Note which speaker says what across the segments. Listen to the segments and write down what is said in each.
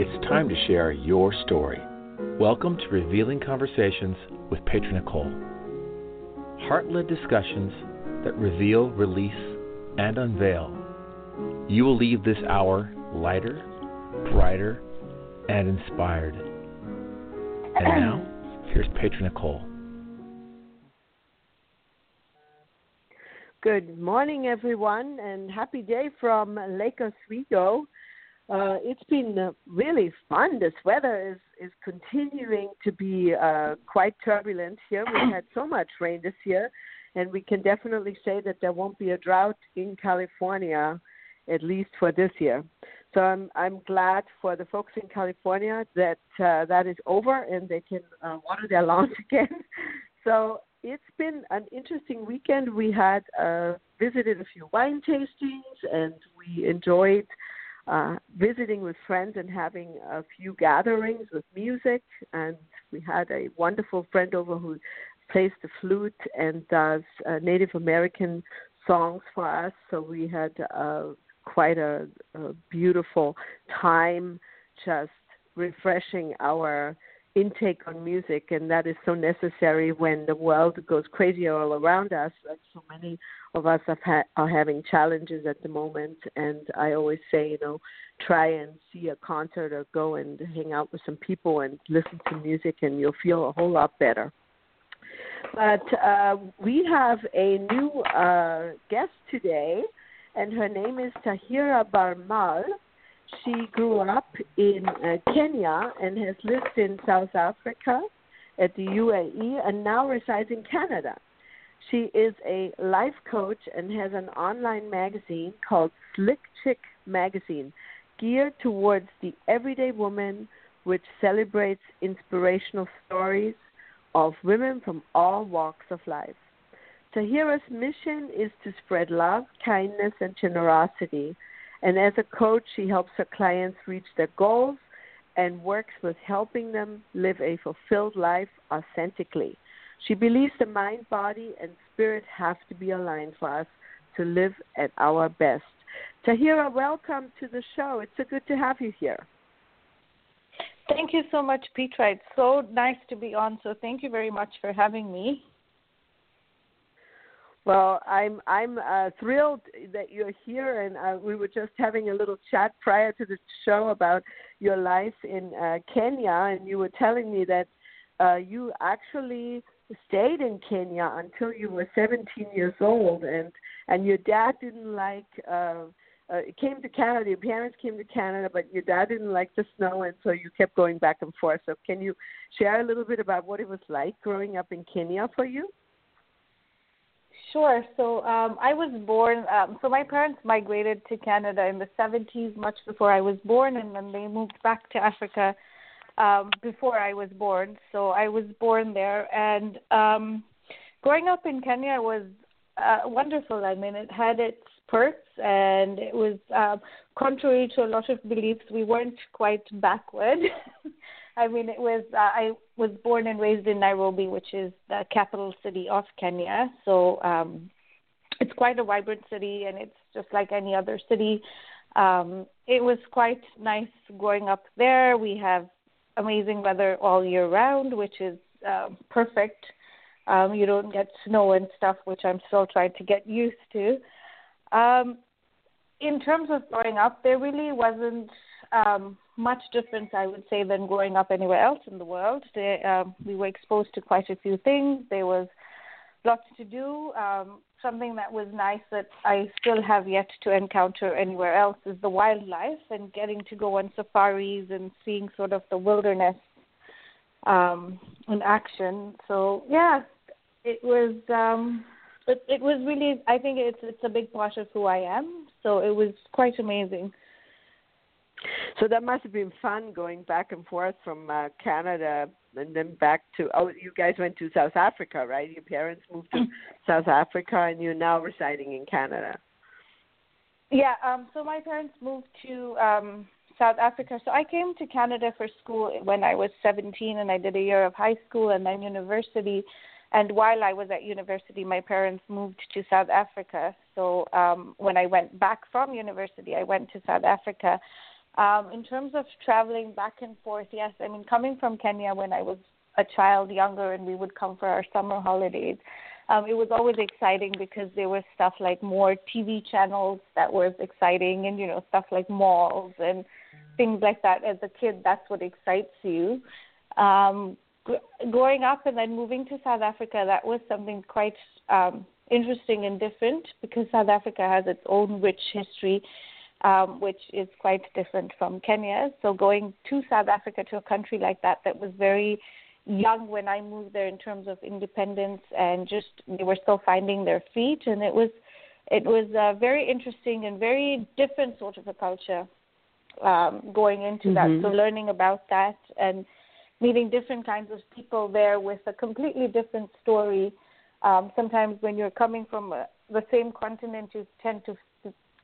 Speaker 1: it's time to share your story. Welcome to Revealing Conversations with Petra Nicoll. Heart led discussions that reveal, release, and unveil. You will leave this hour lighter, brighter, and inspired. And now, here's Petra Nicoll.
Speaker 2: Good morning, everyone, and happy day from Lake Oswego. Uh, it's been uh, really fun. This weather is, is continuing to be uh, quite turbulent here. We've had so much rain this year, and we can definitely say that there won't be a drought in California, at least for this year. So I'm I'm glad for the folks in California that uh, that is over and they can uh, water their lawns again. so it's been an interesting weekend. We had uh, visited a few wine tastings and we enjoyed uh, visiting with friends and having a few gatherings with music. And we had a wonderful friend over who plays the flute and does uh, Native American songs for us. So we had uh, quite a, a beautiful time just refreshing our intake on music, and that is so necessary when the world goes crazy all around us. Like so many of us have ha- are having challenges at the moment, and I always say, you know, try and see a concert or go and hang out with some people and listen to music, and you'll feel a whole lot better. But uh, we have a new uh, guest today, and her name is Tahira Bharmal she grew up in uh, Kenya and has lived in South Africa at the UAE and now resides in Canada. She is a life coach and has an online magazine called Slick Chick Magazine, geared towards the everyday woman, which celebrates inspirational stories of women from all walks of life. Tahira's mission is to spread love, kindness, and generosity and as a coach, she helps her clients reach their goals and works with helping them live a fulfilled life authentically. She believes the mind, body, and spirit have to be aligned for us to live at our best. Tahira, welcome to the show. It's so good to have you here.
Speaker 3: Thank you so much, Petra. It's so nice to be on. So thank you very much for having me.
Speaker 2: Well, I'm I'm uh, thrilled that you're here, and uh, we were just having a little chat prior to the show about your life in uh, Kenya, and you were telling me that uh, you actually stayed in Kenya until you were 17 years old, and and your dad didn't like. Uh, uh, came to Canada. Your parents came to Canada, but your dad didn't like the snow, and so you kept going back and forth. So, can you share a little bit about what it was like growing up in Kenya for you?
Speaker 3: Sure. So um, I was born. Um, so my parents migrated to Canada in the 70s, much before I was born, and then they moved back to Africa um, before I was born. So I was born there, and um, growing up in Kenya was uh, wonderful. I mean, it had its perks, and it was uh, contrary to a lot of beliefs. We weren't quite backward. I mean, it was. Uh, I was born and raised in Nairobi, which is the capital city of Kenya. So um, it's quite a vibrant city, and it's just like any other city. Um, it was quite nice growing up there. We have amazing weather all year round, which is uh, perfect. Um, you don't get snow and stuff, which I'm still trying to get used to. Um, in terms of growing up, there really wasn't um, much difference, I would say, than growing up anywhere else in the world. They, um, we were exposed to quite a few things. There was lots to do. Um, something that was nice that I still have yet to encounter anywhere else is the wildlife and getting to go on safaris and seeing sort of the wilderness um, in action. So yeah, it was. Um, it, it was really. I think it's it's a big part of who I am. So it was quite amazing.
Speaker 2: So that must have been fun going back and forth from uh, Canada and then back to. Oh, you guys went to South Africa, right? Your parents moved to South Africa, and you're now residing in Canada.
Speaker 3: Yeah. Um. So my parents moved to um South Africa. So I came to Canada for school when I was 17, and I did a year of high school and then university. And while I was at university, my parents moved to South Africa. So um, when I went back from university, I went to South Africa Um, in terms of traveling back and forth, yes, I mean coming from Kenya when I was a child younger and we would come for our summer holidays. Um, it was always exciting because there was stuff like more TV channels that was exciting and you know stuff like malls and things like that. As a kid, that's what excites you. Um, growing up and then moving to South Africa, that was something quite um, interesting and different because South Africa has its own rich history, um, which is quite different from Kenya. So going to South Africa to a country like that that was very young when I moved there in terms of independence and just they were still finding their feet and it was it was a very interesting and very different sort of a culture um, going into mm-hmm. that. So learning about that and meeting different kinds of people there with a completely different story. Um, sometimes when you're coming from a, uh, the same continent, you tend to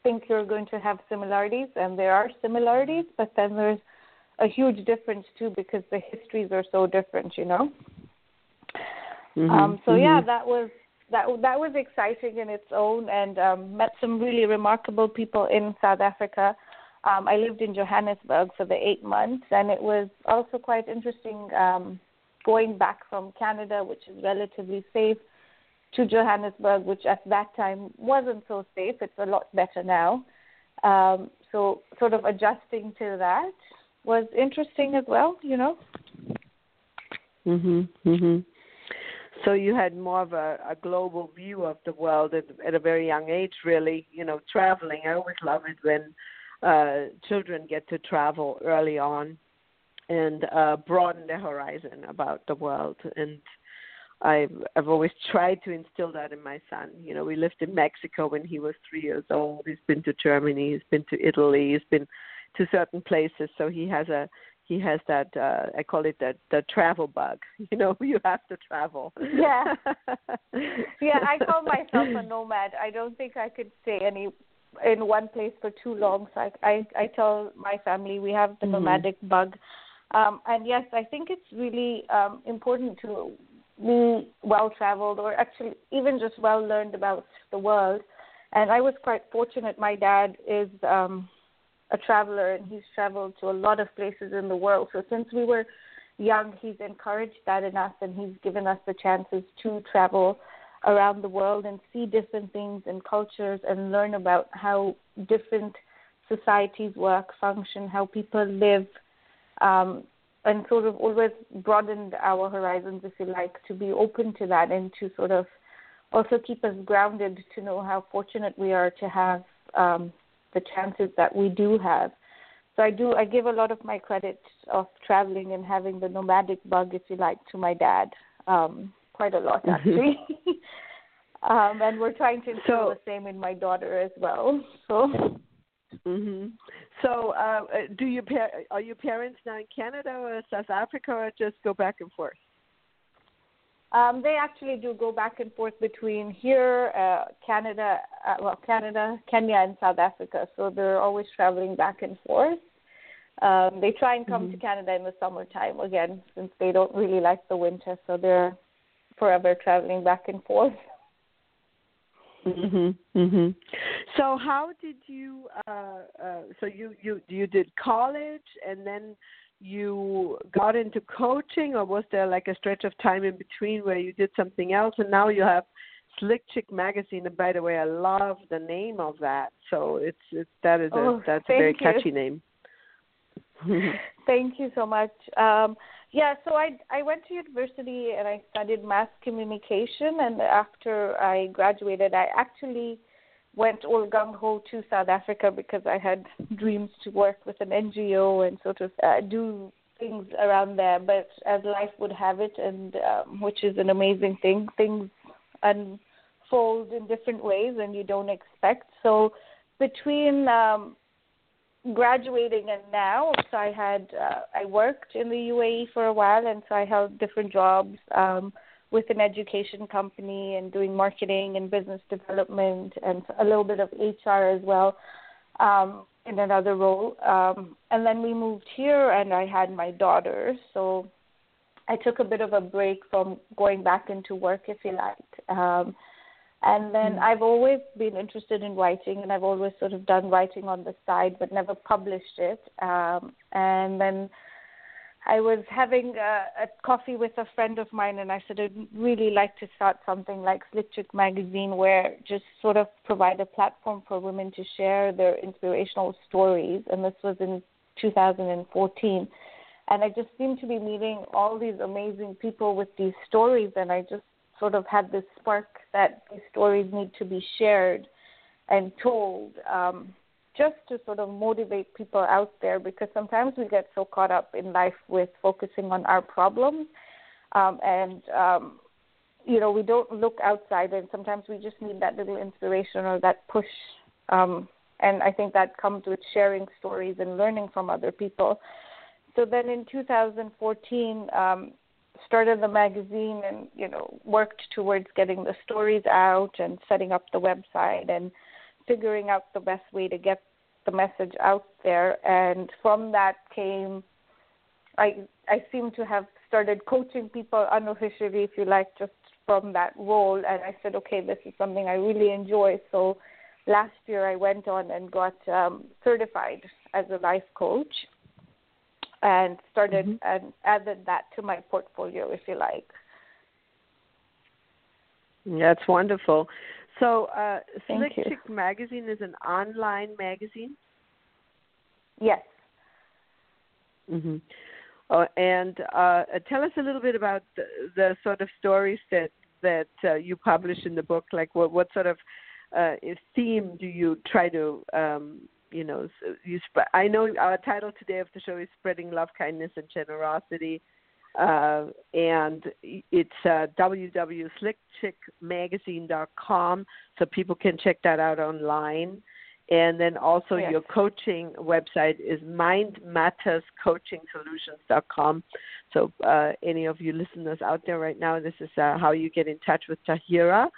Speaker 3: think you're going to have similarities, and there are similarities, but then there's a huge difference too because the histories are so different, you know. Mm-hmm. Um, so mm-hmm. yeah, that was that that was exciting in its own, and um, met some really remarkable people in South Africa. Um, I lived in Johannesburg for the eight months, and it was also quite interesting um, going back from Canada, which is relatively safe, to Johannesburg, which at that time wasn't so safe. It's a lot better now. Um, so, sort of adjusting to that was interesting as well, you know.
Speaker 2: Mhm. Mhm. So you had more of a, a global view of the world at, at a very young age, really. You know, traveling. I always love it when uh, children get to travel early on and uh, broaden their horizon about the world. And I've I've always tried to instill that in my son. You know, we lived in Mexico when he was three years old. He's been to Germany. He's been to Italy. He's been to certain places. So he has a he has that uh I call it the the travel bug. You know, you have to travel.
Speaker 3: Yeah. yeah, I call myself a nomad. I don't think I could stay any in one place for too long. So I I, I tell my family we have the mm-hmm. nomadic bug. Um and yes, I think it's really um important to be well traveled or actually even just well learned about the world. And I was quite fortunate my dad is um a traveler and he's traveled to a lot of places in the world. So since we were young, he's encouraged that in us and he's given us the chances to travel around the world and see different things and cultures and learn about how different societies work, function, how people live, um, and sort of always broadened our horizons, if you like, to be open to that and to sort of also keep us grounded to know how fortunate we are to have um, the chances that we do have. So I do I give a lot of my credit of traveling and having the nomadic bug, if you like, to my dad. Um, quite a lot mm-hmm. actually. um, and we're trying to instill so, the same in my daughter as well. So.
Speaker 2: Mhm. So, uh, do you par- are your parents now in Canada or South Africa, or just go back and forth?
Speaker 3: Um, they actually do go back and forth between here, uh, Canada, uh, well, Canada, Kenya, and South Africa. So they're always traveling back and forth. Um, they try and come mm-hmm. to Canada in the summertime again, since they don't really like the winter. So they're forever traveling back and forth.
Speaker 2: Mhm. Mhm. So how did you? Uh, uh, so you you you did college and then you got into coaching, or was there like a stretch of time in between where you did something else, and now you have Slick Chick magazine? And by the way, I love the name of that. So it's it's that is
Speaker 3: oh,
Speaker 2: a that's a very
Speaker 3: you.
Speaker 2: catchy name.
Speaker 3: thank you so much. Um, yeah, so I I went to university and I studied mass communication, and after I graduated, I actually went all gung ho to South Africa because I had dreams to work with an NGO and sort of uh, do things around there. But as life would have it, and um, which is an amazing thing, things unfold in different ways and you don't expect. So between um, graduating and now, so I had uh, I worked in the UAE for a while, and so I held different jobs. Um, with an education company and doing marketing and business development and a little bit of HR as well um, in another role. Um, and then we moved here, and I had my daughter, so I took a bit of a break from going back into work, if you like. Um, And then
Speaker 2: mm-hmm.
Speaker 3: I've always been interested in writing, and I've always sort of done writing on the side, but never published it. Um, and then I was having a, a coffee with a friend of mine, and I said I'd really like to start something like Slick Chick magazine, where just sort of provide a platform for women to share their inspirational stories. And this was in 2014 and I just seemed to be meeting all these amazing people with these stories, and I just sort of had this spark that these stories need to be shared and told, um, just to sort of motivate people out there because sometimes we get so caught up in life with focusing on our problems, um, and um, you know we don't look outside, and sometimes we just need that little inspiration or that push. Um, and I think that comes with sharing stories and learning from other people so then in 2014 um, started the magazine and you know worked towards getting the stories out and setting up the website and figuring out the best way to get the message out there. And from that came i i seem to have started coaching people unofficially if you like just from that role. And i said okay this is something i really enjoy. So last year i went on and got um certified as a life coach and started mm-hmm. and added that to my portfolio, if you like.
Speaker 2: That's wonderful. So, uh, Slick Chick Magazine is an online magazine.
Speaker 3: Yes.
Speaker 2: Mhm. Oh, and uh, tell us a little bit about the, the sort of stories that that uh, you publish in the book. Like, what what sort of uh, theme do you try to um, you know, you sp- I know our title today of the show is spreading love, kindness, and generosity, uh, and it's uh, www.slickchickmagazine.com, so people can check that out online. And then also
Speaker 3: yes.
Speaker 2: your coaching website is mindmatterscoachingsolutions.com. So uh, any of you listeners out there right now, this is uh, how you get in touch with Tahira.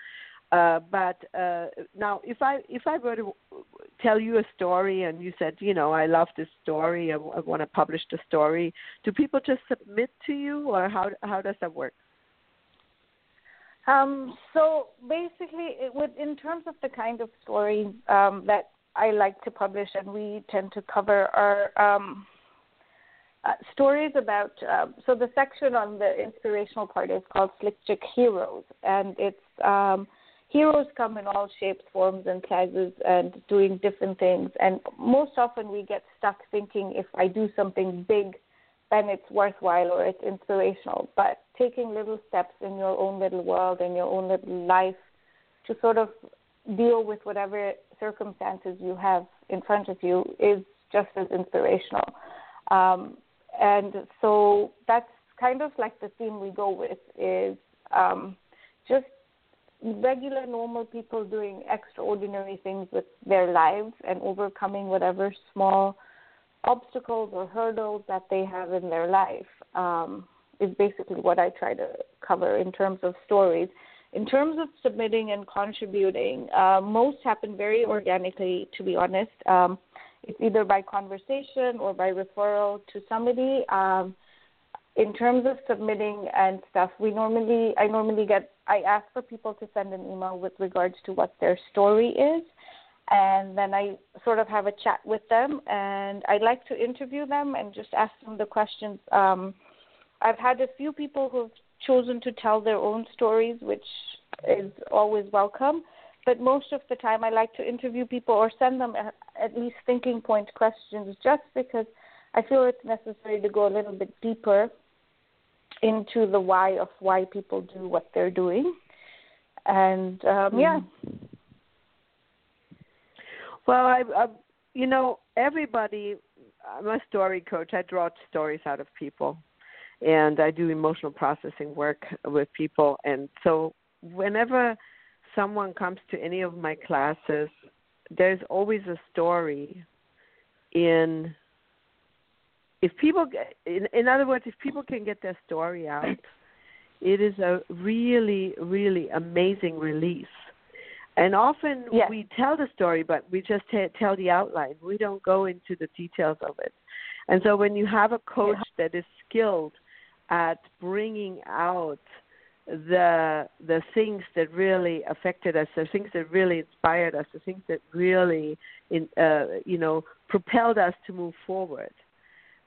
Speaker 2: Uh, but uh, now, if I if I were to tell you a story and you said, you know, I love this story, I, want to publish the story, do people just submit to you, or how how does that work?
Speaker 3: Um, so basically, would in terms of the kind of story um, that I like to publish, and we tend to cover are. Um, uh, stories about uh, so the section on the inspirational part is called Slick Chick Heroes, and it's um, heroes come in all shapes, forms, and sizes and doing different things. And most often we get stuck thinking if I do something big, then it's worthwhile or it's inspirational. But taking little steps in your own little world and your own little life to sort of deal with whatever circumstances you have in front of you is just as inspirational. Um, and so that's kind of like the theme we go with is um, just regular normal people doing extraordinary things with their lives and overcoming whatever small obstacles or hurdles that they have in their life um, is basically what I try to cover in terms of stories. In terms of submitting and contributing, uh, most happen very organically, to be honest. Um, it's either by conversation or by referral to somebody. Um, in terms of submitting and stuff, we normally I normally get I ask for people to send an email with regards to what their story is, and then I sort of have a chat with them, and I like to interview them and just ask them the questions. Um, I've had a few people who've chosen to tell their own stories, which is always welcome. But most of the time, I like to interview people or send them at least thinking point questions, just because I feel it's necessary to go a little bit deeper into the why of why people do what they're doing. And um, mm yeah.
Speaker 2: Well, I, I, you know, everybody. I'm a story coach. I draw stories out of people, and I do emotional processing work with people. And so, whenever someone comes to any of my classes, there's always a story in if people in, in other words if people can get their story out it is a really really amazing release. And often
Speaker 3: yes.
Speaker 2: we tell the story but we just t- tell the outline. We don't go into the details of it. And so when you have a coach that is skilled at bringing out the the things that really affected us, the things that really inspired us, the things that really in, uh, you know propelled us to move forward,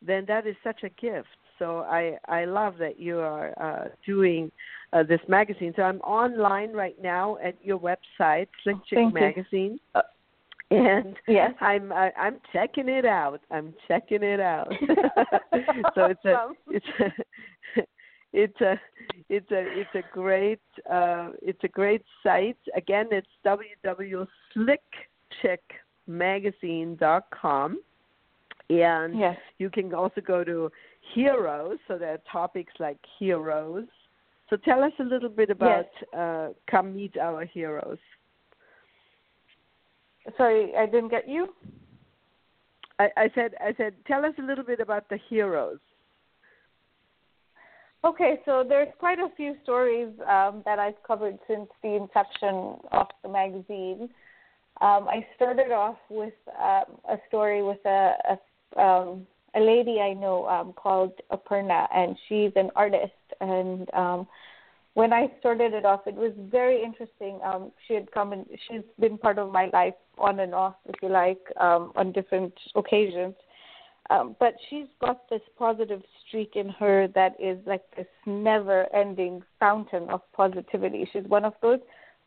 Speaker 2: then that is such a gift. So I I love that you are uh, doing uh, this magazine. So I'm online right now at your website, Slick Chick
Speaker 3: Thank
Speaker 2: Magazine. Uh, and
Speaker 3: yes.
Speaker 2: I'm I, I'm checking it out. I'm checking it out. so it's a it's a it's a it's a it's a great uh, it's a great site. Again, it's www.slickchickmagazine.com, and
Speaker 3: yes.
Speaker 2: you can also go to Heroes. So there are topics like heroes. So tell us a little bit about
Speaker 3: yes.
Speaker 2: uh, come meet our heroes.
Speaker 3: Sorry, I didn't get you.
Speaker 2: I, I said I said tell us a little bit about the heroes.
Speaker 3: Okay, so there's quite a few stories um, that I've covered since the inception of the magazine. Um, I started off with um, a story with a a, um, a lady I know um, called Aparna, and she's an artist. And um, when I started it off, it was very interesting. Um, she had come and she's been part of my life on and off, if you like, um, on different occasions. Um, but she's got this positive streak in her that is like this never ending fountain of positivity. She's one of those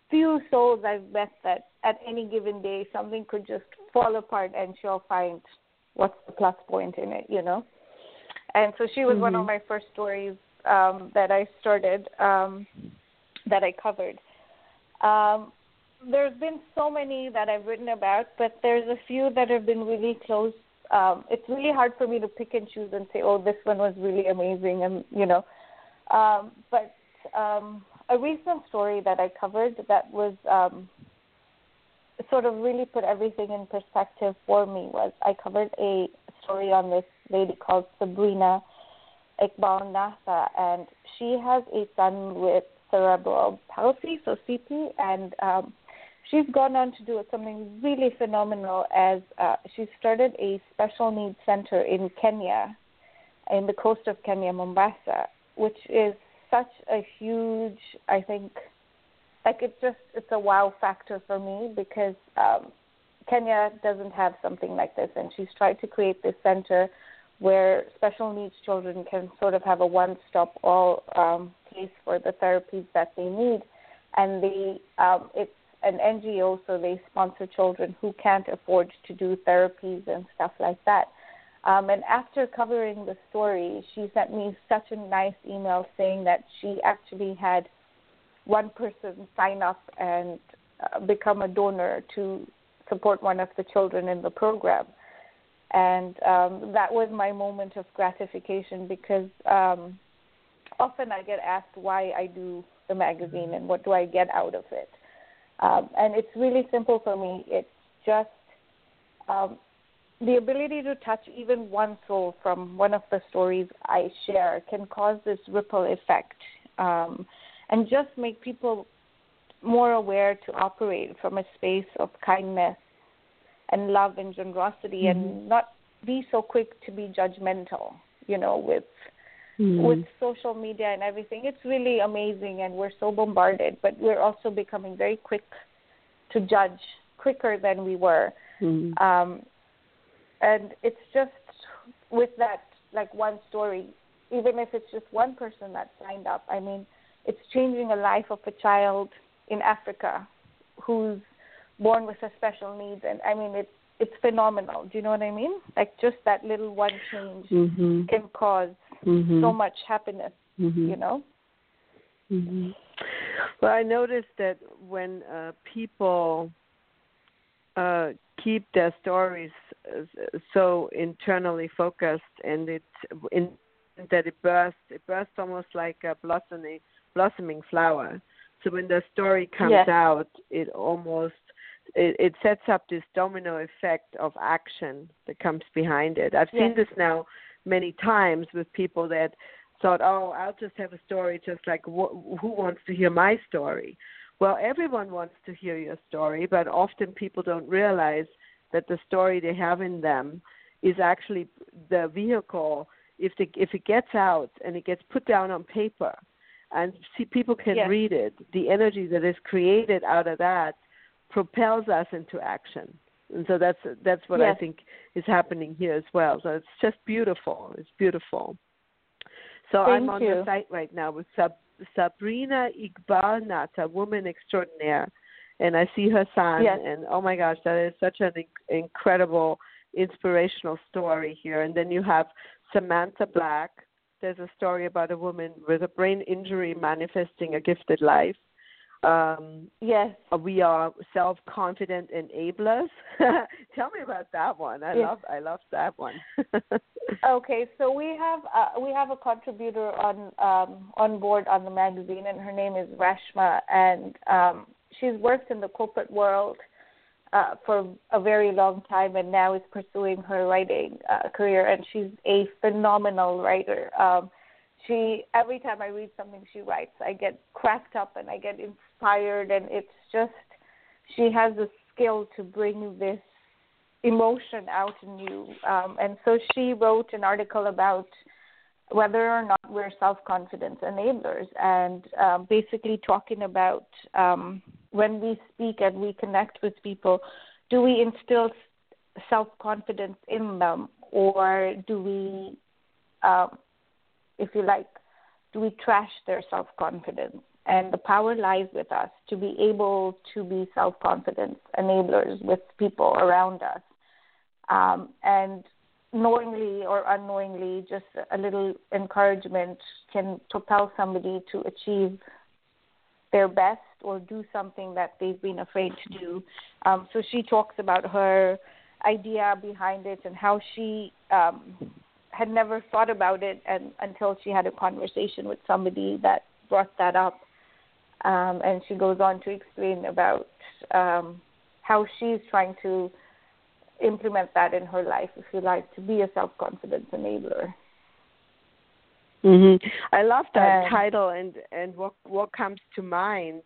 Speaker 3: few souls I've met that at any given day something could just fall apart and she'll find what's the plus point in it, you know? And so she was
Speaker 2: mm-hmm.
Speaker 3: one of my first stories um, that I started um, that I covered. Um, there's been so many that I've written about, but there's a few that have been really close um, it's really hard for me to pick and choose and say, oh, this one was really amazing, and you know. Um, but um, a recent story that I covered that was um, sort of really put everything in perspective for me was I covered a story on this lady called Sabrina Iqbal Nasa, and she has a son with cerebral palsy, so CP, and um, she's gone on to do something really phenomenal as uh, she started a special needs center in Kenya, in the coast of Kenya, Mombasa, which is such a huge, I think, like it's just it's a wow factor for me because um, Kenya doesn't have something like this, and she's tried to create this center where special needs children can sort of have a one-stop all um, place for the therapies that they need, and the um, it's an NGO, so they sponsor children who can't afford to do therapies and stuff like that. Um, and after covering the story, she sent me such a nice email saying that she actually had one person sign up and uh, become a donor to support one of the children in the program. And um, that was my moment of gratification because um, often I get asked why I do the magazine and what do I get out of it. Um, and it's really simple for me. It's just um, the ability to touch even one soul from one of the stories I share can cause this ripple effect um, and just make people more aware to operate from a space of kindness and love and generosity mm-hmm. and not be so quick to be judgmental, you know, with mm-hmm. with social media and everything. It's really amazing, and we're so bombarded, but we're also becoming very quick to judge quicker than we were. Mm-hmm. Um, and it's just with that, like one story, even if it's just one person that signed up, I mean, it's changing a life of a child in Africa who's born with a special needs, and I mean, it's it's phenomenal. Do you know what I mean? Like just that little one change mm-hmm. can cause mm-hmm. so much happiness. Mm-hmm. You know.
Speaker 2: Mm-hmm. Well, I noticed that when uh, people uh, keep their stories uh, so internally focused, and it in, that it bursts, it bursts almost like a blossoming blossoming flower. So when the story comes out, it almost it, it sets up this domino effect of action that comes behind it. I've seen this now many times with people that thought, oh, I'll just have a story, just like wh- who wants to hear my story? Well, everyone wants to hear your story, but often people don't realize that the story they have in them is actually the vehicle. If the, if it gets out and it gets put down on paper, and see people can
Speaker 3: yes.
Speaker 2: read it. The energy that is created out of that propels us into action. And so that's that's what
Speaker 3: yes.
Speaker 2: I think is happening here as well. So it's just beautiful. It's beautiful. So
Speaker 3: Thank
Speaker 2: I'm on
Speaker 3: you.
Speaker 2: the site right now with Sab- Sabrina Iqbal a woman extraordinaire, and I see her son.
Speaker 3: Yes.
Speaker 2: And oh my gosh, that is such an inc- incredible, inspirational story here. And then you have Samantha Black. There's a story about a woman with a brain injury manifesting a gifted life. Um,
Speaker 3: Yes.
Speaker 2: we are self-confident enablers. Tell me about that one. I
Speaker 3: Yes.
Speaker 2: love I love that one.
Speaker 3: Okay, so we have uh, we have a contributor on um, on board on the magazine, and her name is Rashma, and um, she's worked in the corporate world uh, for a very long time, and now is pursuing her writing uh, career, and she's a phenomenal writer. Um, she every time I read something she writes, I get cracked up and I get inspired, and it's just she has a skill to bring this emotion out in you. Um, and so she wrote an article about whether or not we're self confidence enablers and um, basically talking about um, when we speak and we connect with people, do we instill self confidence in them or do we, um, if you like, do we trash their self confidence? And the power lies with us to be able to be self confidence enablers with people around us um, and knowingly or unknowingly, just a little encouragement can propel somebody to achieve their best or do something that they've been afraid to do. Um, so she talks about her idea behind it and how she um, had never thought about it and until she had a conversation with somebody that brought that up. Um, and she goes on to explain about um, how she's trying to implement that in her life, if you like, to be a self confidence enabler.
Speaker 2: hmm I love that title, and and what what comes to mind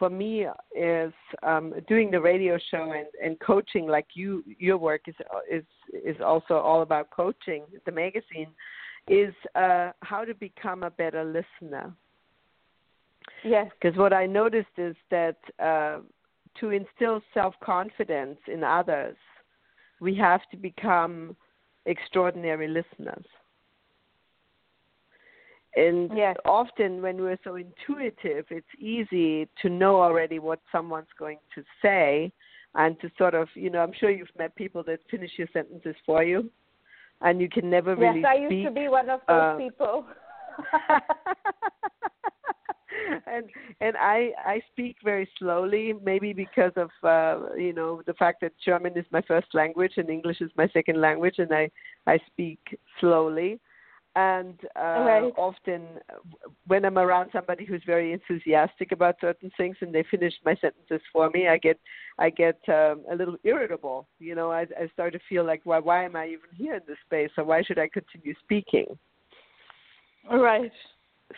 Speaker 2: for me is um, doing the radio show and, and coaching. Like you, your work is is is also all about coaching. The magazine is uh, how to become a better listener.
Speaker 3: Yes.
Speaker 2: Because what I noticed is that uh, to instill self confidence in others, we have to become extraordinary listeners. And
Speaker 3: Yes.
Speaker 2: often, when we're so intuitive, it's easy to know already what someone's going to say and to sort of, you know, I'm sure you've met people that finish your sentences for you and you can never really
Speaker 3: yes, I
Speaker 2: speak.
Speaker 3: used to be one of those
Speaker 2: uh,
Speaker 3: people.
Speaker 2: and and I I speak very slowly, maybe because of uh, you know the fact that German is my first language and English is my second language, and I I speak slowly. And uh,
Speaker 3: Right.
Speaker 2: often, when I'm around somebody who's very enthusiastic about certain things and they finish my sentences for me, I get I get um, a little irritable. You know, I, I start to feel like, why why am I even here in this space? Or why should I continue speaking?
Speaker 3: right.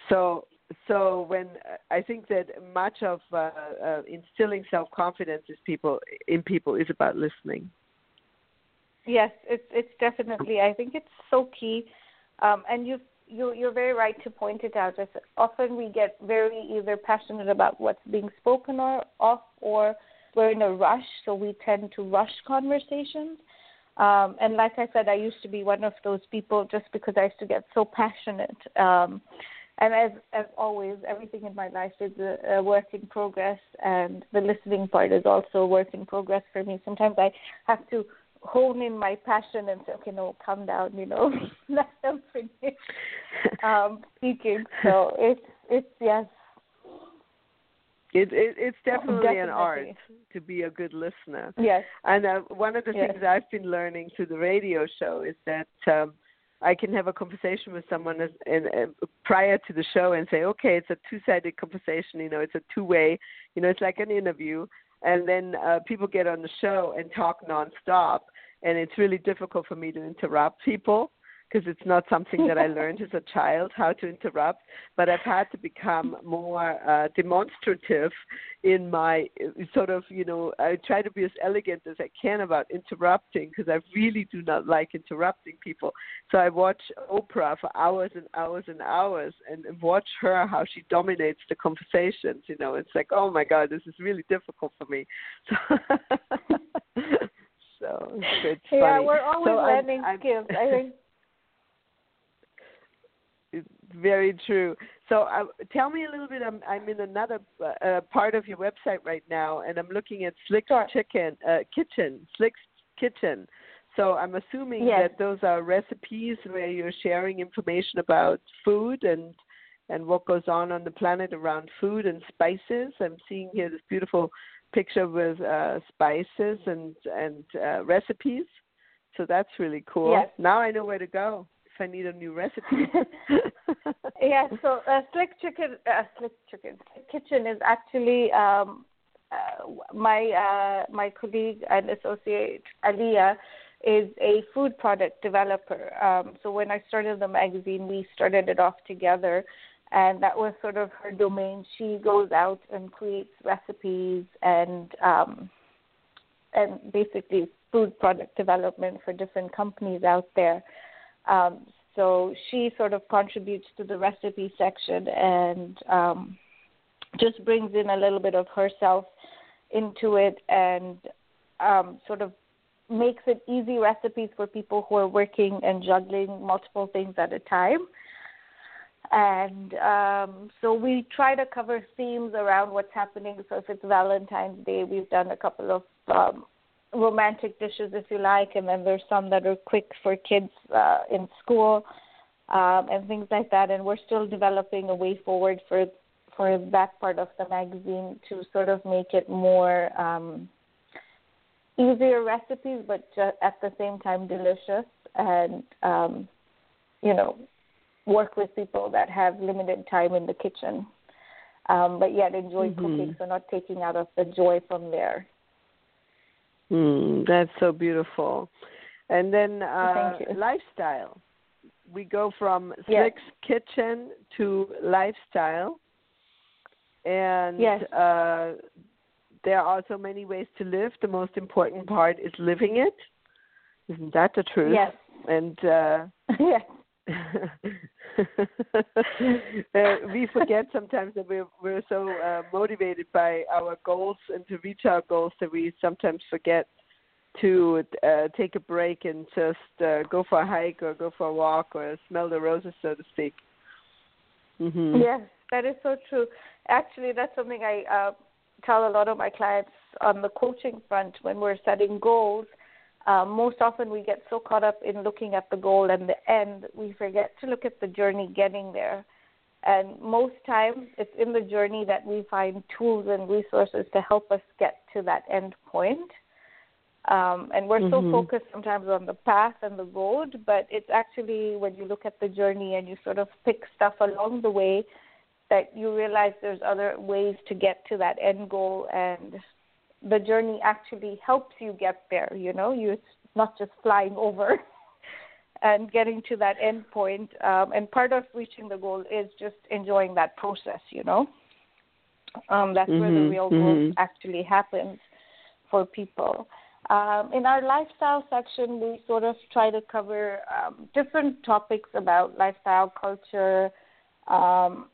Speaker 2: so so when I think that much of uh, uh, instilling self confidence is people in people is about listening.
Speaker 3: Yes, it's it's definitely. I think it's so key, um, and you you you're very right to point it out. As often we get very either passionate about what's being spoken or of, or we're in a rush, so we tend to rush conversations. Um, and like I said, I used to be one of those people just because I used to get so passionate. Um, and as as always, everything in my life is a, a work in progress, and the listening part is also a work in progress for me. Sometimes I have to hone in my passion and say, okay, no, calm down, you know, let them finish um, speaking. So it's it's yes,
Speaker 2: It, it it's definitely, an art to be a good listener.
Speaker 3: yes,
Speaker 2: And uh, one of the
Speaker 3: Yes.
Speaker 2: things I've been learning through the radio show is that um, I can have a conversation with someone as, and, uh, prior to the show and say, okay, it's a two-sided conversation. You know, it's a two-way. You know, it's like an interview. And then uh, people get on the show and talk nonstop, and it's really difficult for me to interrupt people because it's not something that I learned as a child how to interrupt, but I've had to become more uh, demonstrative in my sort of, you know, I try to be as elegant as I can about interrupting because I really do not like interrupting people. So I watch Oprah for hours and hours and hours and, and watch her how she dominates the conversations. You know, it's like, oh my God, this is really difficult for me. So, so it's
Speaker 3: yeah,
Speaker 2: funny.
Speaker 3: we're always
Speaker 2: so
Speaker 3: learning
Speaker 2: I'm, I'm,
Speaker 3: skills. I think
Speaker 2: very true. So, uh, tell me a little bit. I'm, I'm in another uh, part of your website right now, and I'm looking at Slick
Speaker 3: sure.
Speaker 2: Chicken uh, Kitchen, Slick's Kitchen. So, I'm assuming
Speaker 3: yes.
Speaker 2: that those are recipes where you're sharing information about food and and what goes on on the planet around food and spices. I'm seeing here this beautiful picture with uh, spices and and uh, recipes. So that's really cool.
Speaker 3: Yes.
Speaker 2: Now I know where to go if I need a new recipe.
Speaker 3: yeah, so uh, Slick Chicken, uh, Slick Chicken Kitchen is actually um, uh, my uh, my colleague and associate Aliyah is a food product developer. Um, so when I started the magazine, we started it off together, and that was sort of her domain. She goes out and creates recipes and um, and basically food product development for different companies out there. Um, so she sort of contributes to the recipe section and um, just brings in a little bit of herself into it and um, sort of makes it easy recipes for people who are working and juggling multiple things at a time. And um, so we try to cover themes around what's happening. So if it's Valentine's Day, we've done a couple of um, romantic dishes, if you like, and then there's some that are quick for kids uh, in school um, and things like that. And we're still developing a way forward for for that part of the magazine to sort of make it more um, easier recipes, but ju- at the same time delicious and um, you know work with people that have limited time in the kitchen, um, but yet enjoy
Speaker 2: mm-hmm.
Speaker 3: cooking, so not taking out of the joy from there.
Speaker 2: Mm, that's so beautiful. And then uh, lifestyle. We go from
Speaker 3: Yes.
Speaker 2: Kitchen to lifestyle. And
Speaker 3: Yes.
Speaker 2: uh, there are so many ways to live. The most important part is living it. Isn't that the truth?
Speaker 3: Yes.
Speaker 2: And uh,
Speaker 3: yes.
Speaker 2: uh, we forget sometimes that we're we're so uh, motivated by our goals and to reach our goals that we sometimes forget to uh, take a break and just uh, go for a hike or go for a walk or smell the roses, so to speak. Mm-hmm.
Speaker 3: Yes, that is so true. Actually, that's something I uh, tell a lot of my clients on the coaching front when we're setting goals. Um, most often, we get so caught up in looking at the goal and the end, we forget to look at the journey getting there. And most times, it's in the journey that we find tools and resources to help us get to that end point. Um, and we're so
Speaker 2: Mhm.
Speaker 3: focused sometimes on the path and the road, but it's actually when you look at the journey and you sort of pick stuff along the way that you realize there's other ways to get to that end goal and the journey actually helps you get there you know you it's not just flying over and getting to that end point um, and part of reaching the goal is just enjoying that process you know um, that's where the
Speaker 2: Mhm,
Speaker 3: real growth
Speaker 2: mhm.
Speaker 3: actually happens for people um, in our lifestyle section we sort of try to cover um, different topics about lifestyle culture um,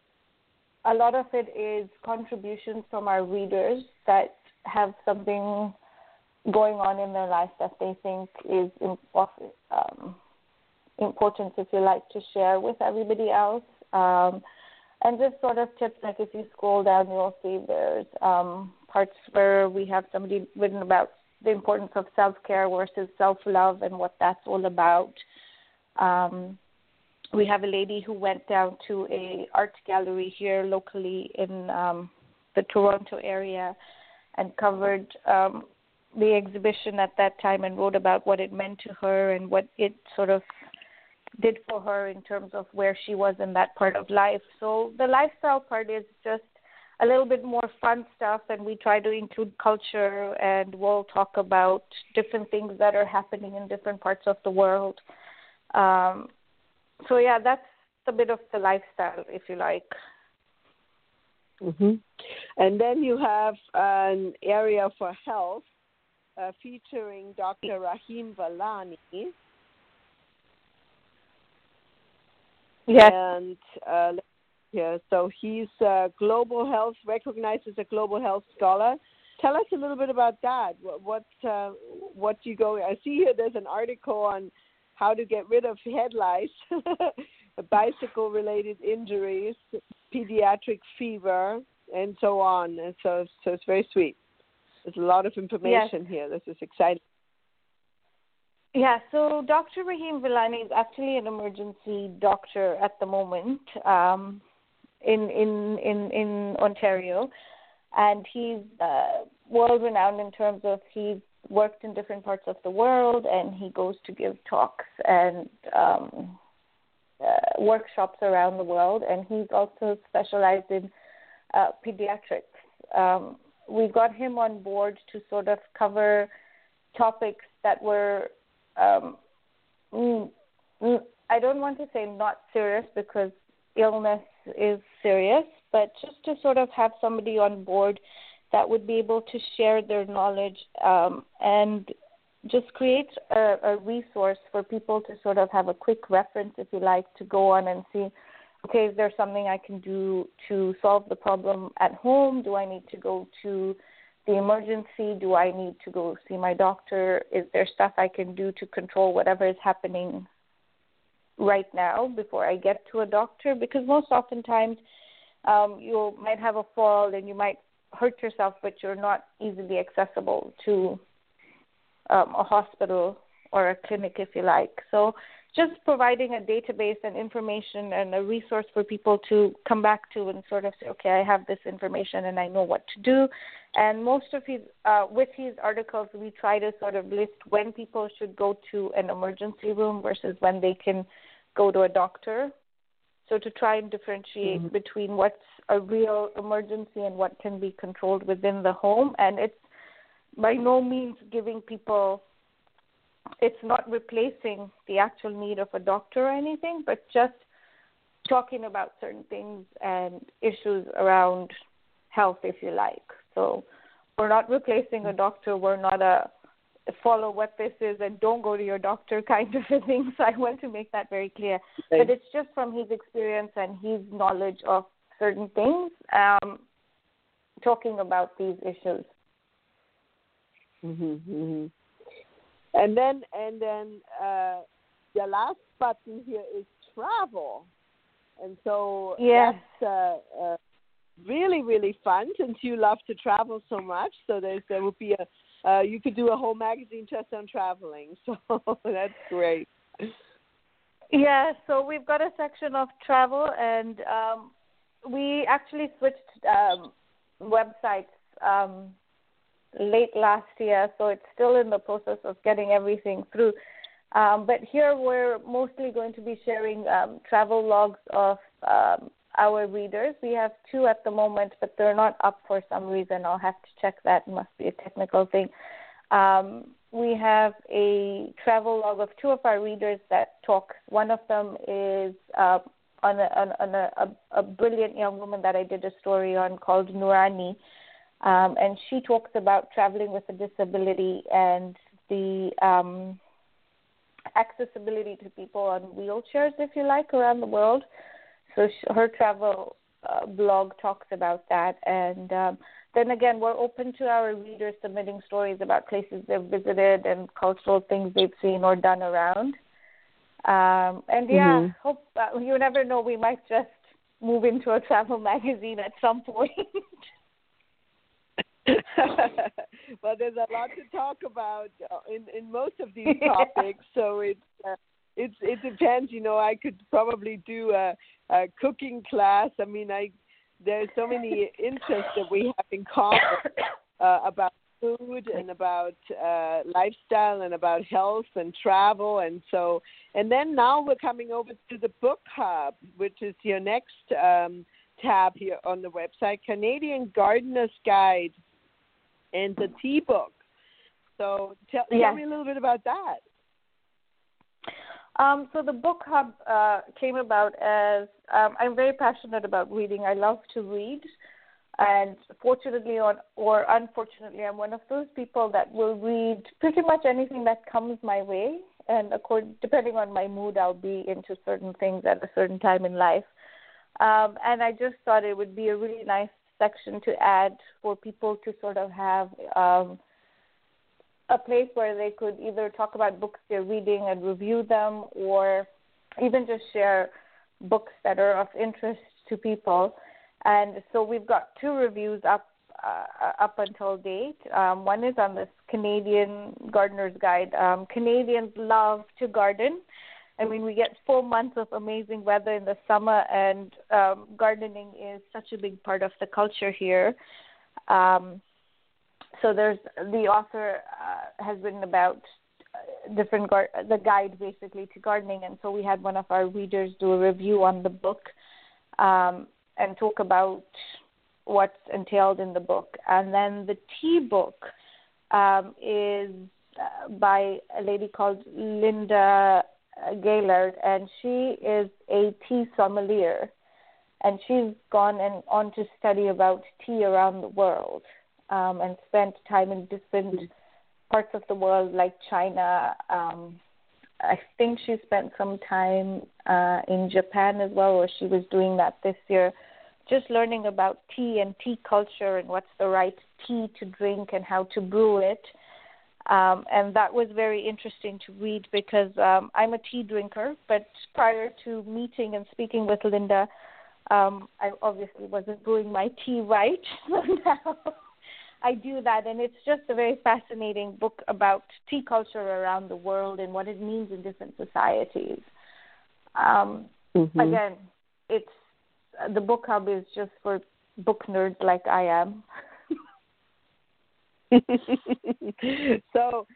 Speaker 3: a lot of it is contributions from our readers that have something going on in their life that they think is um, important, if you like, to share with everybody else. Um, and just sort of tips, like if you scroll down, you'll see there's um, parts where we have somebody written about the importance of self care versus self love and what that's all about. Um, we have a lady who went down to a art gallery here locally in um, the Toronto area and covered um, the exhibition at that time and wrote about what it meant to her and what it sort of did for her in terms of where she was in that part of life. So the lifestyle part is just a little bit more fun stuff and we try to include culture and we'll talk about different things that are happening in different parts of the world. Um, so yeah, that's a bit of the lifestyle, if you like.
Speaker 2: Hmm And then you have an area for health uh, featuring Dr. Rahim Valani.
Speaker 3: Yes.
Speaker 2: And uh, yeah, so he's uh, global health, recognized as a global health scholar. Tell us a little bit about that. What what, uh, what you go? I see here. There's an article on how to get rid of head lice, bicycle-related injuries, pediatric fever, and so on. And so, so it's very sweet. There's a lot of information
Speaker 3: yes.
Speaker 2: here. This is exciting.
Speaker 3: Yeah, so Dr. Rahim Villani is actually an emergency doctor at the moment um, in, in in in Ontario, and he's uh, world renowned in terms of he's worked in different parts of the world, and he goes to give talks and um, uh, workshops around the world, and he's also specialized in uh, pediatrics. Um, we got him on board to sort of cover topics that were um, mm, mm, I don't want to say not serious because illness is serious, but just to sort of have somebody on board that would be able to share their knowledge um, and just create a, a resource for people to sort of have a quick reference, if you like, to go on and see okay, is there something I can do to solve the problem at home? Do I need to go to the emergency? Do I need to go see my doctor? Is there stuff I can do to control whatever is happening right now before I get to a doctor? Because most oftentimes um, you might have a fall and you might hurt yourself, but you're not easily accessible to um, a hospital or a clinic, if you like. So just providing a database and information and a resource for people to come back to and sort of say, okay, I have this information and I know what to do. And most of his, uh, with his articles, we try to sort of list when people should go to an emergency room versus when they can go to a doctor. So to try and differentiate mm-hmm. between what's a real emergency and what can be controlled within the home. And it's by no means giving people it's not replacing the actual need of a doctor or anything, but just talking about certain things and issues around health, if you like. So we're not replacing a doctor. We're not a follow what this is and don't go to your doctor kind of a thing. So I want to make that very clear. Okay. But it's just from his experience and his knowledge of certain things, um, talking about these issues.
Speaker 2: Mhm. Mhm. And then and then uh, the last button here is travel, and so
Speaker 3: yes.
Speaker 2: that's uh, uh, really really fun since you love to travel so much. So there's there would be a uh, you could do a whole magazine just on traveling. So that's great.
Speaker 3: Yeah, so we've got a section of travel, and um, we actually switched um, websites um, late last year, so it's still in the process of getting everything through. Um, but here we're mostly going to be sharing um, travel logs of um, our readers. We have two at the moment, but they're not up for some reason. I'll have to check that. It must be a technical thing. Um, we have a travel log of two of our readers that talk. One of them is uh, on, a, on, a, a, a brilliant young woman that I did a story on called Nurani um, and she talks about traveling with a disability and the um, accessibility to people on wheelchairs, if you like, around the world. So she, her travel uh, blog talks about that. And um, then again, we're open to our readers submitting stories about places they've visited and cultural things they've seen or done around. Um, and yeah, mm-hmm. hope uh, you never know. We might just move into a travel magazine at some point.
Speaker 2: well, there's a lot to talk about uh, in in most of these topics. So it's uh, it's it depends. You know, I could probably do a, a cooking class. I mean, I there's so many interests that we have in common uh, about food and about uh, lifestyle and about health and travel and so and then now we're coming over to the book hub which is your next um, tab here on the website canadian gardener's guide and the tea book. So tell,
Speaker 3: yes.
Speaker 2: tell me a little bit about that.
Speaker 3: Um, so the book hub uh, came about as um, I'm very passionate about reading. I love to read, and fortunately or, or unfortunately, I'm one of those people that will read pretty much anything that comes my way. And according, depending on my mood, I'll be into certain things at a certain time in life. Um, and I just thought it would be a really nice section to add for people to sort of have um, a place where they could either talk about books they're reading and review them, or even just share books that are of interest to people. And so we've got two reviews up uh, up until date. Um, one is on this Canadian Gardener's Guide. Um, Canadians love to garden. I mean, we get four months of amazing weather in the summer, and um, gardening is such a big part of the culture here. Um, so there's the author uh, has written about uh, different gar- the guide basically to gardening, and so we had one of our readers do a review on the book um, and talk about what's entailed in the book. And then the tea book um, is uh, by a lady called Linda Gaylord, and she is a tea sommelier, and she's gone and on to study about tea around the world um, and spent time in different parts of the world, like China. Um, I think she spent some time uh, in Japan as well, or she was doing that this year, just learning about tea and tea culture and what's the right tea to drink and how to brew it. Um, and that was very interesting to read because um, I'm a tea drinker, but prior to meeting and speaking with Linda, um, I obviously wasn't brewing my tea right. So now I do that, and it's just a very fascinating book about tea culture around the world and what it means in different societies. Um, mm-hmm. Again, it's the book hub is just for book nerds like I am.
Speaker 2: so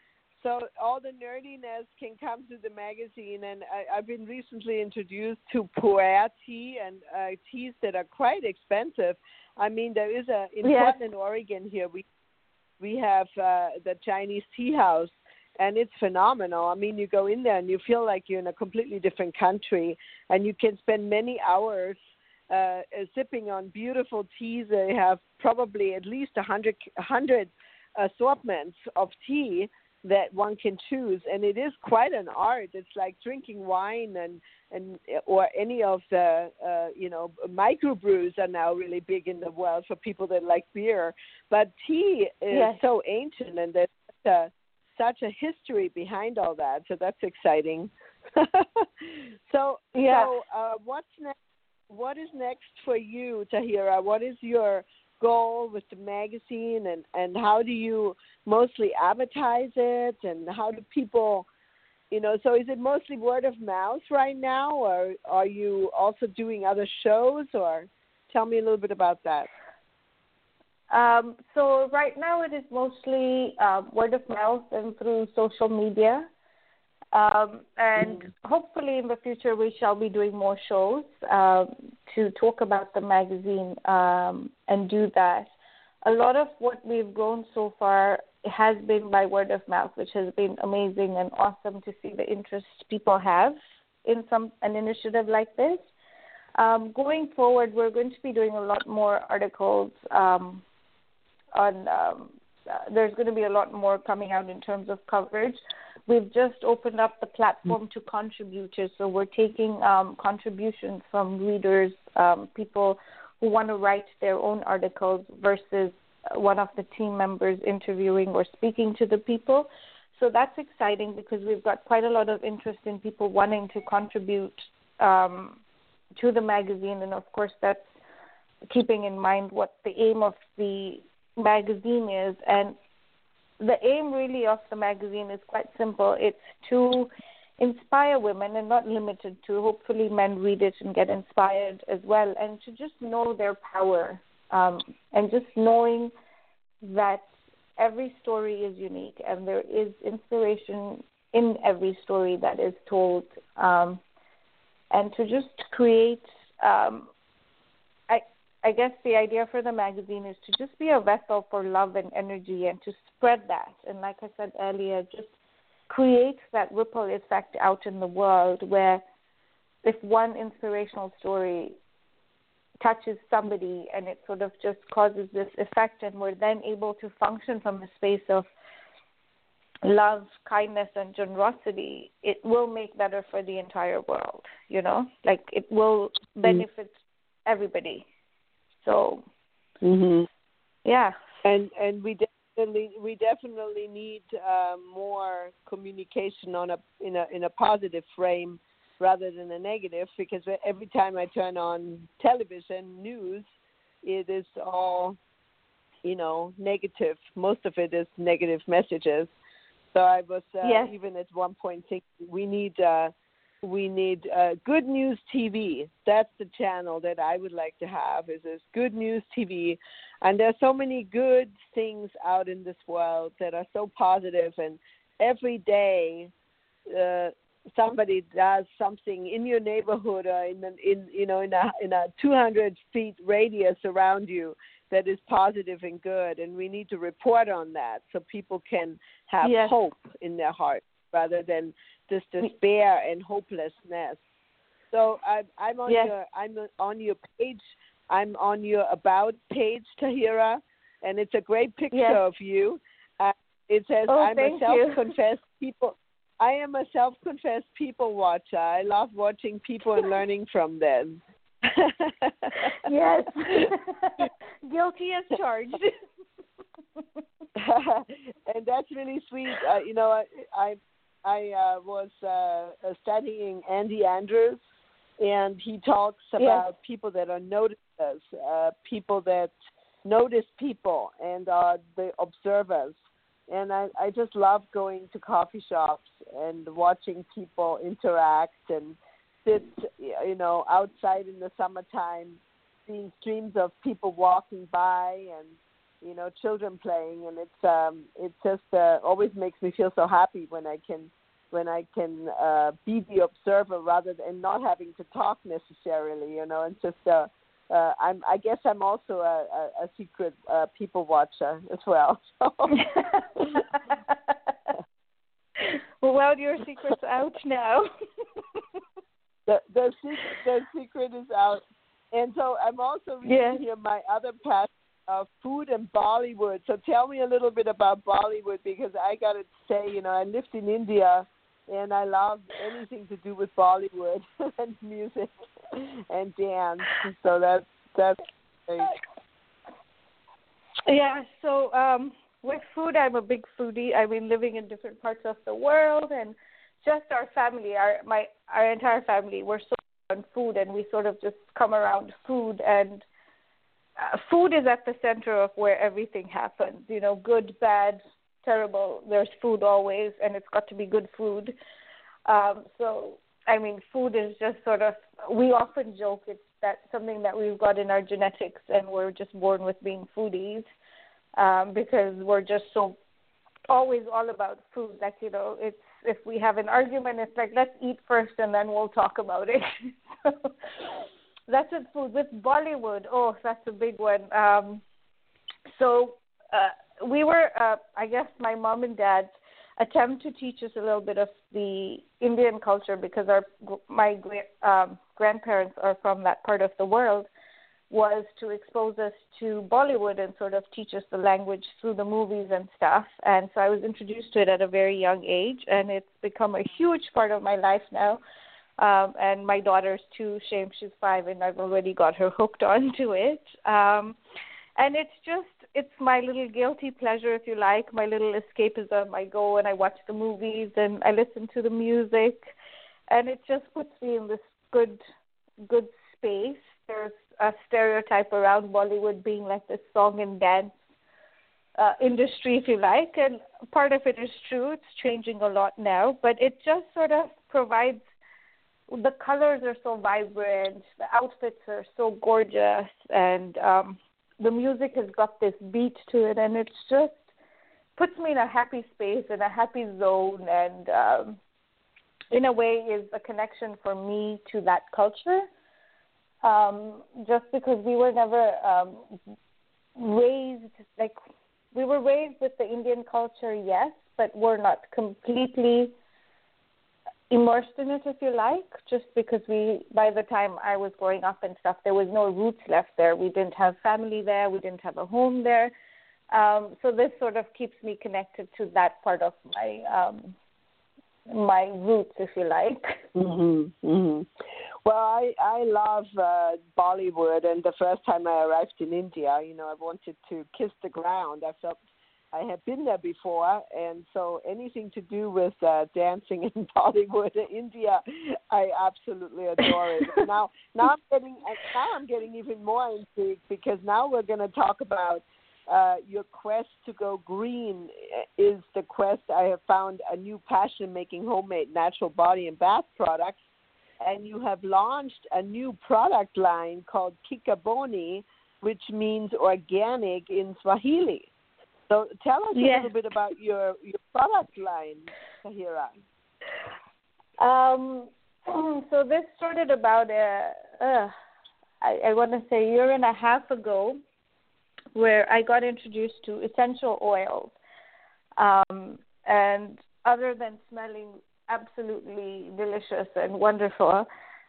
Speaker 2: so all the nerdiness can come to the magazine and I, i've been recently introduced to pu'er tea and uh, teas that are quite expensive I mean, there is a in yes. Portland, Oregon. Here we we have uh, the Chinese tea house, and it's phenomenal. I mean, you go in there and you feel like you're in a completely different country, and you can spend many hours uh, sipping on beautiful teas. They have probably at least a hundred hundred assortments of tea that one can choose. And it is quite an art. It's like drinking wine and and or any of the uh, you know microbrews are now really big in the world for people that like beer. But tea is yes. so ancient and there's such a, such a history behind all that. So that's exciting. So yeah. so uh, what's next what is next for you tahira? What is your goal with the magazine and and how do you mostly advertise it and how do people you know so is it mostly word of mouth right now or are you also doing other shows or tell me a little bit about that?
Speaker 3: Um, so right now it is mostly uh, word of mouth and through social media um, and hopefully in the future we shall be doing more shows um, to talk about the magazine um, and do that. A lot of what we've grown so far has been by word of mouth, which has been amazing and awesome to see the interest people have in some an initiative like this. Um, going forward, we're going to be doing a lot more articles um, on. Um, uh, there's going to be a lot more coming out in terms of coverage we've just opened up the platform to contributors. So we're taking um, contributions from readers, um, people who want to write their own articles versus one of the team members interviewing or speaking to the people. So that's exciting because we've got quite a lot of interest in people wanting to contribute um, to the magazine, and of course that's keeping in mind what the aim of the magazine is. And the aim really of the magazine is quite simple. It's to inspire women and not limited to hopefully men read it and get inspired as well and to just know their power um, and just knowing that every story is unique and there is inspiration in every story that is told um, and to just create um, I guess the idea for the magazine is to just be a vessel for love and energy and to spread that. And like I said earlier, just create that ripple effect out in the world where if one inspirational story touches somebody and it sort of just causes this effect and we're then able to function from a space of love, kindness and generosity, it will make better for the entire world, you know? Like it will mm-hmm. benefit mm-hmm. everybody. So
Speaker 2: mhm.
Speaker 3: Yeah.
Speaker 2: And and we definitely we definitely need uh, more communication on a in a in a positive frame rather than a negative because every time I turn on television news, it is all, you know, negative. Most of it is negative messages. So I was uh,
Speaker 3: yes.
Speaker 2: even at one point thinking we need uh, we need uh, good news TV. That's the channel that I would like to have. Is this good news TV? And there's so many good things out in this world that are so positive, and every day uh, somebody does something in your neighborhood or in an, in you know in a in a 200 feet radius around you that is positive and good and we need to report on that so people can have
Speaker 3: yes.
Speaker 2: hope in their heart rather than this despair and hopelessness so i'm i'm on
Speaker 3: yes.
Speaker 2: your i'm on your page i'm on your about page tahira and it's a great picture
Speaker 3: yes.
Speaker 2: of you uh, it says
Speaker 3: oh,
Speaker 2: i'm
Speaker 3: a
Speaker 2: self-confessed people I am a self-confessed people watcher. I love watching people and learning from them.
Speaker 3: yes. Guilty as charged.
Speaker 2: and that's really sweet. Uh, you know, I I, I uh, was uh, uh studying Andy Andrews, and he talks about
Speaker 3: yes.
Speaker 2: people that are noticers, uh, people that notice people and are the observers and I, I just love going to coffee shops and watching people interact and sit, you know, outside in the summertime, seeing streams of people walking by and you know children playing, and it's um, it just uh, always makes me feel so happy when I can when I can uh, be the observer rather than not having to talk necessarily, you know, and just uh, uh, I'm, I guess I'm also a, a, a secret uh, people watcher as well. So.
Speaker 3: well, your secret's out now.
Speaker 2: the the secret the secret is out, and so I'm also reading
Speaker 3: yeah.
Speaker 2: here my other passion of food and Bollywood. So tell me a little bit about Bollywood because I got to say, you know, I lived in India and I love anything to do with Bollywood and music and dance. So that's that's great.
Speaker 3: Yeah. So um, with food, I'm a big foodie. I mean, living in different parts of the world, and just our family, our my our entire family, we're so on food, and we sort of just come around food and. Uh, food is at the center of where everything happens. You know, good, bad, terrible. There's food always, and it's got to be good food. Um, so, I mean, food is just sort of. We often joke it's that something that we've got in our genetics, and we're just born with being foodies um, because we're just so always all about food. Like you know, it's if we have an argument, it's like let's eat first, and then we'll talk about it. so, that's with food. With Bollywood, oh, that's a big one. Um, so uh, we were, uh, I guess, my mom and dad attempt to teach us a little bit of the Indian culture because our my um, grandparents are from that part of the world was to expose us to Bollywood and sort of teach us the language through the movies and stuff. And so I was introduced to it at a very young age, and it's become a huge part of my life now. Um, and my daughter's too. Shame she's five, and I've already got her hooked onto it. Um, and it's just it's my little guilty pleasure if you like. My little escapism i go and i watch the movies and i listen to the music. And it just puts me in this good good space. There's a stereotype around bollywood being like this song and dance uh, industry if you like. And part of it is true. It's changing a lot now. But it just sort of provides the colors are so vibrant the outfits are so gorgeous and um the music has got this beat to it, and it's just puts me in a happy space, in a happy zone, and um, in a way is a connection for me to that culture. Um, just because we were never um, raised like we were raised with the Indian culture, yes, but we're not completely immersed in it, if you like, just because we, by the time I was growing up and stuff, there was no roots left there. We didn't have family there. We didn't have a home there. Um, so this sort of keeps me connected to that part of my um, my roots, if you like.
Speaker 2: Mhm. Mhm. Well, I I love uh, Bollywood, and the first time I arrived in India, you know, I wanted to kiss the ground. I felt I had been there before, and so anything to do with uh, dancing in Bollywood, India, I absolutely adore it. now, now I'm getting now I'm getting even more intrigued because now we're going to talk about uh, your quest to go green. Is the quest I have found a new passion making homemade natural body and bath products, and you have launched a new product line called Kikaboni, which means organic in Swahili. So tell us
Speaker 3: yes.
Speaker 2: a little bit about your your product line, Tahira.
Speaker 3: Um, so this started about a, uh, I, I want to say a year and a half ago, where I got introduced to essential oils, um, and other than smelling absolutely delicious and wonderful,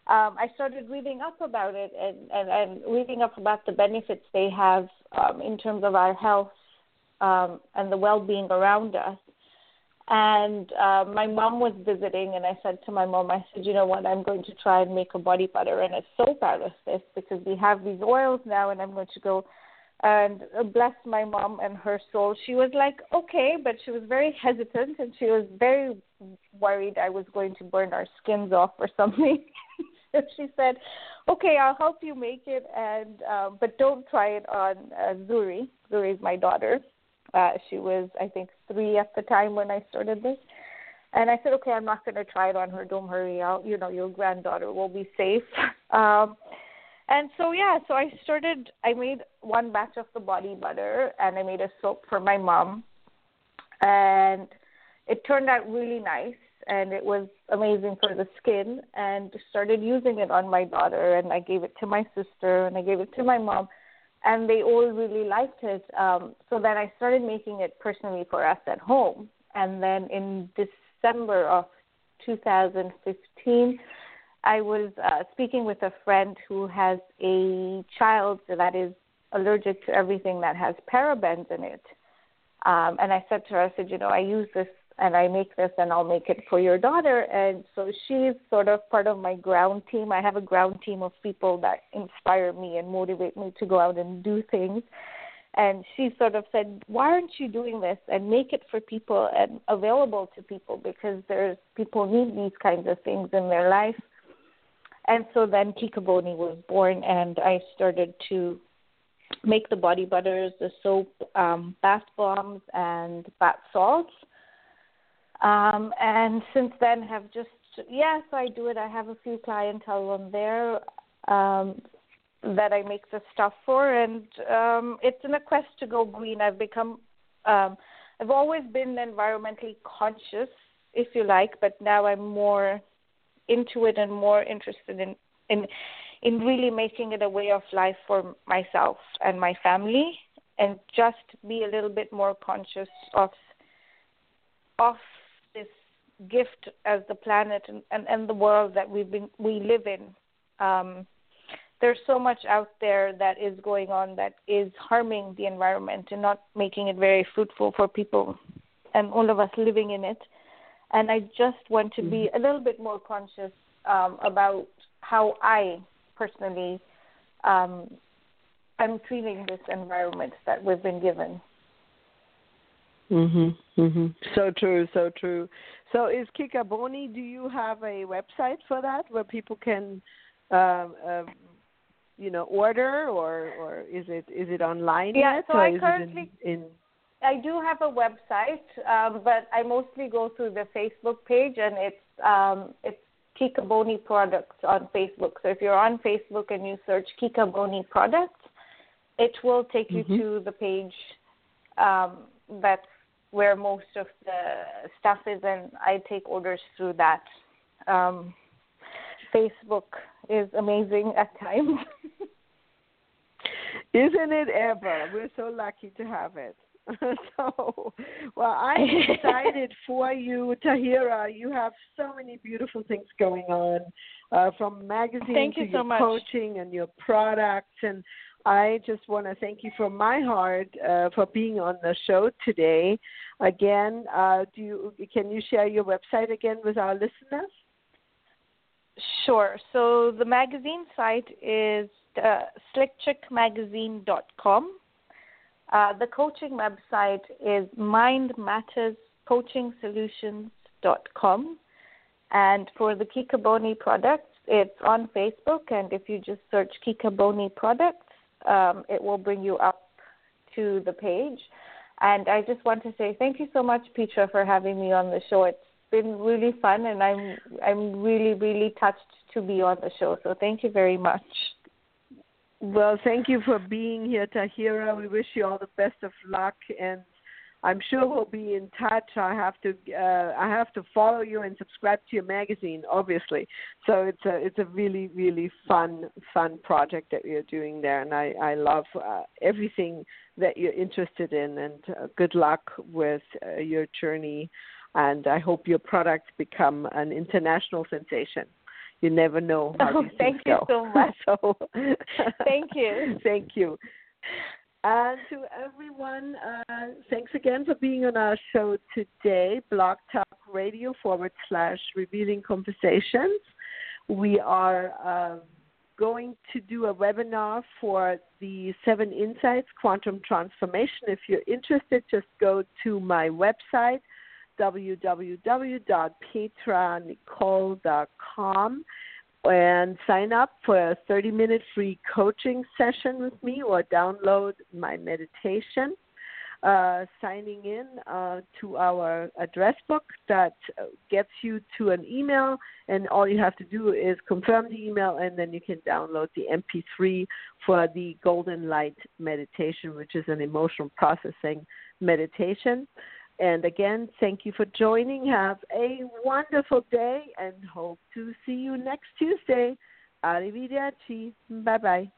Speaker 3: um, I started reading up about it and, and, and reading up about the benefits they have um, in terms of our health um, and the well-being around us. And uh, my mom was visiting, and I said to my mom, I said, you know what, I'm going to try and make a body butter, and I'm so proud of this because we have these oils now, and I'm going to go and uh, bless my mom and her soul. She was like, okay, but she was very hesitant, and she was very worried I was going to burn our skins off or something. so she said, okay, I'll help you make it, and um, but don't try it on uh, Zuri. Zuri is my daughter uh, she was, I think, three at the time when I started this. And I said, okay, I'm not going to try it on her. Don't hurry out. You know, your granddaughter will be safe. Um, and so, yeah, so I started, I made one batch of the body butter and I made a soap for my mom. And it turned out really nice and it was amazing for the skin and started using it on my daughter and I gave it to my sister and I gave it to my mom and they all really liked it. Um, so then I started making it personally for us at home. And then in December of 2015, I was uh, speaking with a friend who has a child that is allergic to everything that has parabens in it. Um, and I said to her, I said, you know, I use this and I make this and I'll make it for your daughter. And so she's sort of part of my ground team. I have a ground team of people that inspire me and motivate me to go out and do things. And she sort of said, "Why aren't you doing this and make it for people and available to people because there's people need these kinds of things in their life." And so then Kikaboni was born, and I started to make the body butters, the soap, um, bath bombs, and bath salts um, and since then have just yes, I do it. I have a few clientele on there um, that I make the stuff for, and um, it's in a quest to go green. I've become um, I've always been environmentally conscious, if you like, but now I'm more into it and more interested in in in really making it a way of life for myself and my family, and just be a little bit more conscious of of gift as the planet and, and, and the world that we've been we live in. Um, there's so much out there that is going on that is harming the environment and not making it very fruitful for people and all of us living in it. And I just want to be mm-hmm. a little bit more conscious um, about how I personally um, am treating this environment that we've been given.
Speaker 2: Mhm. Mhm. So true. So true. So is Kikaboni? Do you have a website for that where people can, uh, uh, you know, order, or or is it is it online
Speaker 3: yeah,
Speaker 2: yet?
Speaker 3: so I currently in, in I do have a website, um, but I mostly go through the Facebook page, and it's um, it's Kikaboni Products on Facebook. So if you're on Facebook and you search Kikaboni Products, it will take you mm-hmm. to the page um, that's where most of the stuff is, and I take orders through that. Um, Facebook is amazing at times.
Speaker 2: Isn't it ever? We're so lucky to have it. so, well, I'm excited for you, Tahira. You have so many beautiful things going on, uh, from magazine
Speaker 3: thank
Speaker 2: to
Speaker 3: you
Speaker 2: your
Speaker 3: so
Speaker 2: coaching and your products. And I just want to thank you from my heart uh, for being on the show today. Again, uh, do you can you share your website again with our listeners?
Speaker 3: Sure. So the magazine site is uh, slickchickmagazine.com. Uh, the coaching website is mindmatterscoachingsolutions.com. And for the Kikaboni products, it's on Facebook. And if you just search Kikaboni products, um, it will bring you up to the page. And I just want to say thank you so much, Petra, for having me on the show. It's been really fun, and I'm I'm really really touched to be on the show. So thank you very much.
Speaker 2: Well, thank you for being here, Tahira. We wish you all the best of luck, and I'm sure we'll be in touch. I have to uh, I have to follow you and subscribe to your magazine, obviously. So it's a it's a really really fun fun project that you're doing there, and I I love uh, everything that you're interested in. And uh, good luck with uh, your journey, and I hope your products become an international sensation you never know how
Speaker 3: oh, thank you so much.
Speaker 2: so,
Speaker 3: thank you.
Speaker 2: thank you. And to everyone, uh, thanks again for being on our show today, Blog Talk Radio forward slash Revealing Conversations. We are uh, going to do a webinar for the Seven Insights Quantum Transformation. If you're interested, just go to my website, www.petranicoll.com and sign up for a 30 minute free coaching session with me or download my meditation. Uh, signing in uh, to our address book that gets you to an email, and all you have to do is confirm the email, and then you can download the MP3 for the Golden Light meditation, which is an emotional processing meditation. And again, thank you for joining. Have a wonderful day and hope to see you next Tuesday. Arrivederci. Bye bye.